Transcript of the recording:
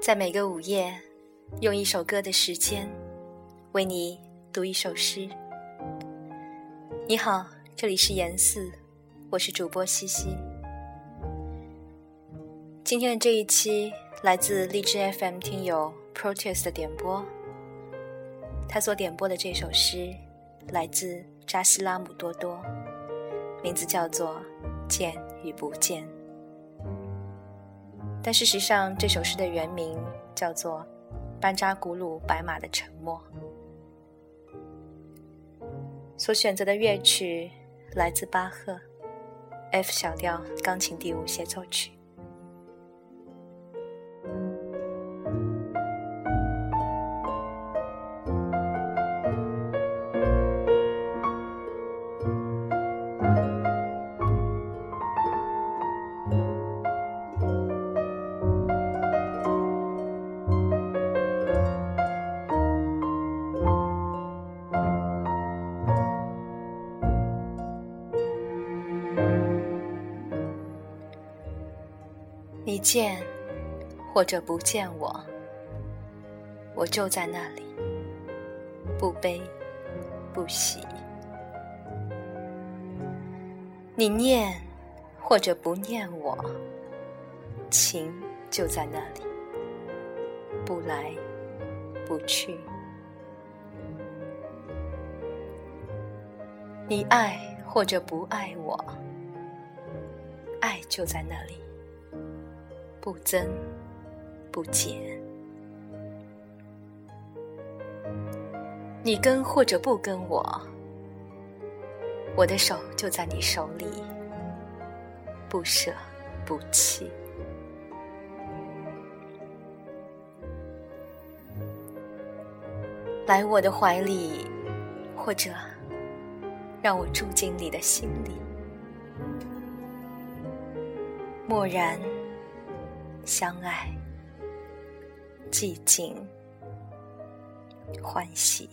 在每个午夜，用一首歌的时间，为你读一首诗。你好，这里是严四，我是主播西西。今天的这一期来自荔枝 FM 听友 Proteus 的点播，他所点播的这首诗来自扎西拉姆多多，名字叫做《见与不见》。但事实上，这首诗的原名叫做《班扎古鲁白马的沉默》。所选择的乐曲来自巴赫，F 小调钢琴第五协奏曲。你见或者不见我，我就在那里，不悲不喜。你念或者不念我，情就在那里，不来不去。你爱或者不爱我，爱就在那里。不增不减，你跟或者不跟我，我的手就在你手里，不舍不弃。来我的怀里，或者让我住进你的心里，默然。相爱，寂静，欢喜。